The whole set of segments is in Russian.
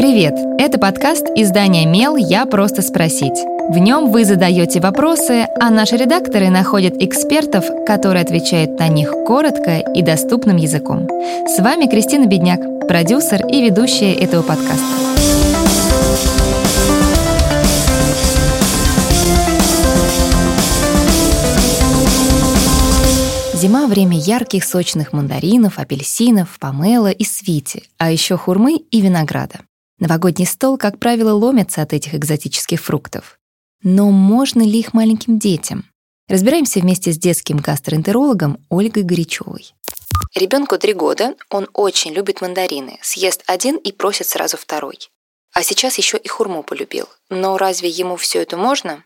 Привет! Это подкаст издания «Мел. Я просто спросить». В нем вы задаете вопросы, а наши редакторы находят экспертов, которые отвечают на них коротко и доступным языком. С вами Кристина Бедняк, продюсер и ведущая этого подкаста. Зима – время ярких сочных мандаринов, апельсинов, помела и свити, а еще хурмы и винограда. Новогодний стол, как правило, ломится от этих экзотических фруктов. Но можно ли их маленьким детям? Разбираемся вместе с детским гастроэнтерологом Ольгой Горячевой. Ребенку три года, он очень любит мандарины, съест один и просит сразу второй. А сейчас еще и хурму полюбил. Но разве ему все это можно?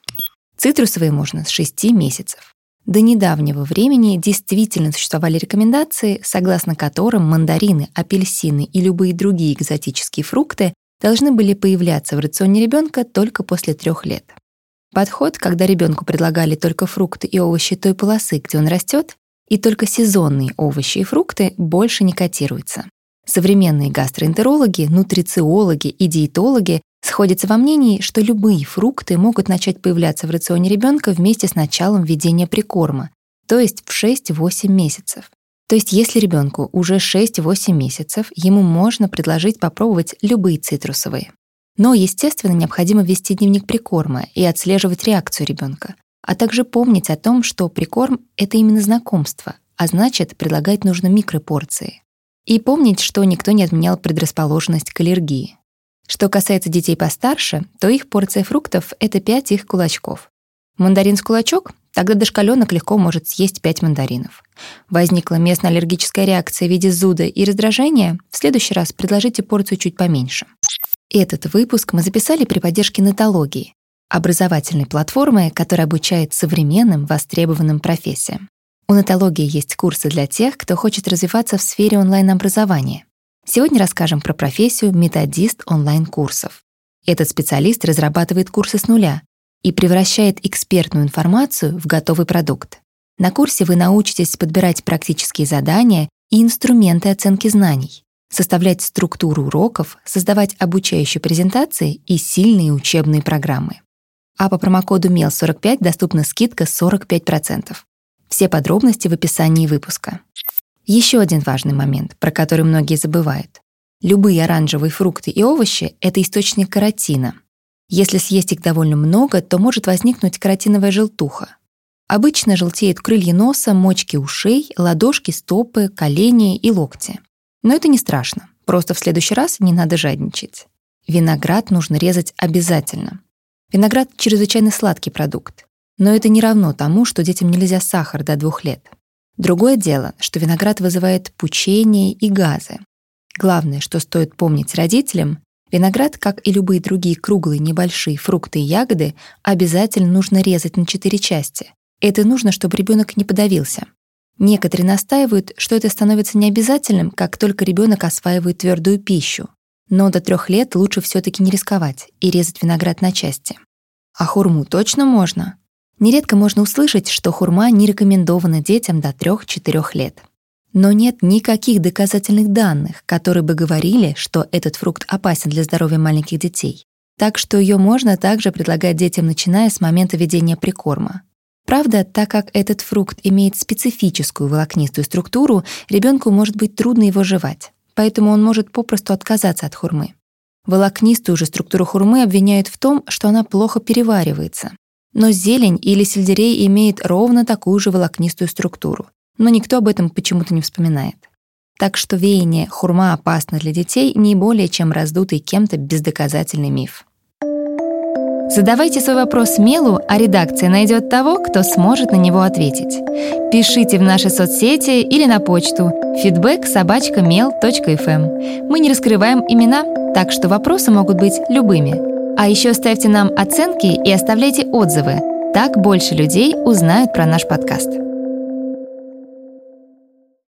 Цитрусовые можно с 6 месяцев. До недавнего времени действительно существовали рекомендации, согласно которым мандарины, апельсины и любые другие экзотические фрукты должны были появляться в рационе ребенка только после трех лет. Подход, когда ребенку предлагали только фрукты и овощи той полосы, где он растет, и только сезонные овощи и фрукты больше не котируется. Современные гастроэнтерологи, нутрициологи и диетологи сходятся во мнении, что любые фрукты могут начать появляться в рационе ребенка вместе с началом введения прикорма, то есть в 6-8 месяцев. То есть если ребенку уже 6-8 месяцев, ему можно предложить попробовать любые цитрусовые. Но, естественно, необходимо вести дневник прикорма и отслеживать реакцию ребенка, а также помнить о том, что прикорм — это именно знакомство, а значит, предлагать нужно микропорции. И помнить, что никто не отменял предрасположенность к аллергии. Что касается детей постарше, то их порция фруктов — это 5 их кулачков. Мандарин с кулачок Тогда дошкаленок легко может съесть 5 мандаринов. Возникла местная аллергическая реакция в виде зуда и раздражения, в следующий раз предложите порцию чуть поменьше. Этот выпуск мы записали при поддержке нетологии, образовательной платформы, которая обучает современным востребованным профессиям. У нетологии есть курсы для тех, кто хочет развиваться в сфере онлайн-образования. Сегодня расскажем про профессию методист онлайн-курсов. Этот специалист разрабатывает курсы с нуля, и превращает экспертную информацию в готовый продукт. На курсе вы научитесь подбирать практические задания и инструменты оценки знаний, составлять структуру уроков, создавать обучающие презентации и сильные учебные программы. А по промокоду MEL45 доступна скидка 45%. Все подробности в описании выпуска. Еще один важный момент, про который многие забывают. Любые оранжевые фрукты и овощи — это источник каротина, если съесть их довольно много, то может возникнуть каротиновая желтуха. Обычно желтеют крылья носа, мочки ушей, ладошки, стопы, колени и локти. Но это не страшно, просто в следующий раз не надо жадничать. Виноград нужно резать обязательно. Виноград — чрезвычайно сладкий продукт. Но это не равно тому, что детям нельзя сахар до двух лет. Другое дело, что виноград вызывает пучение и газы. Главное, что стоит помнить родителям, Виноград, как и любые другие круглые небольшие фрукты и ягоды, обязательно нужно резать на четыре части. Это нужно, чтобы ребенок не подавился. Некоторые настаивают, что это становится необязательным, как только ребенок осваивает твердую пищу. Но до трех лет лучше все-таки не рисковать и резать виноград на части. А хурму точно можно. Нередко можно услышать, что хурма не рекомендована детям до 3-4 лет. Но нет никаких доказательных данных, которые бы говорили, что этот фрукт опасен для здоровья маленьких детей. Так что ее можно также предлагать детям, начиная с момента ведения прикорма. Правда, так как этот фрукт имеет специфическую волокнистую структуру, ребенку может быть трудно его жевать, поэтому он может попросту отказаться от хурмы. Волокнистую же структуру хурмы обвиняют в том, что она плохо переваривается. Но зелень или сельдерей имеет ровно такую же волокнистую структуру но никто об этом почему-то не вспоминает. Так что веяние «хурма опасно для детей» не более чем раздутый кем-то бездоказательный миф. Задавайте свой вопрос Мелу, а редакция найдет того, кто сможет на него ответить. Пишите в наши соцсети или на почту feedback mail.fm. Мы не раскрываем имена, так что вопросы могут быть любыми. А еще ставьте нам оценки и оставляйте отзывы. Так больше людей узнают про наш подкаст.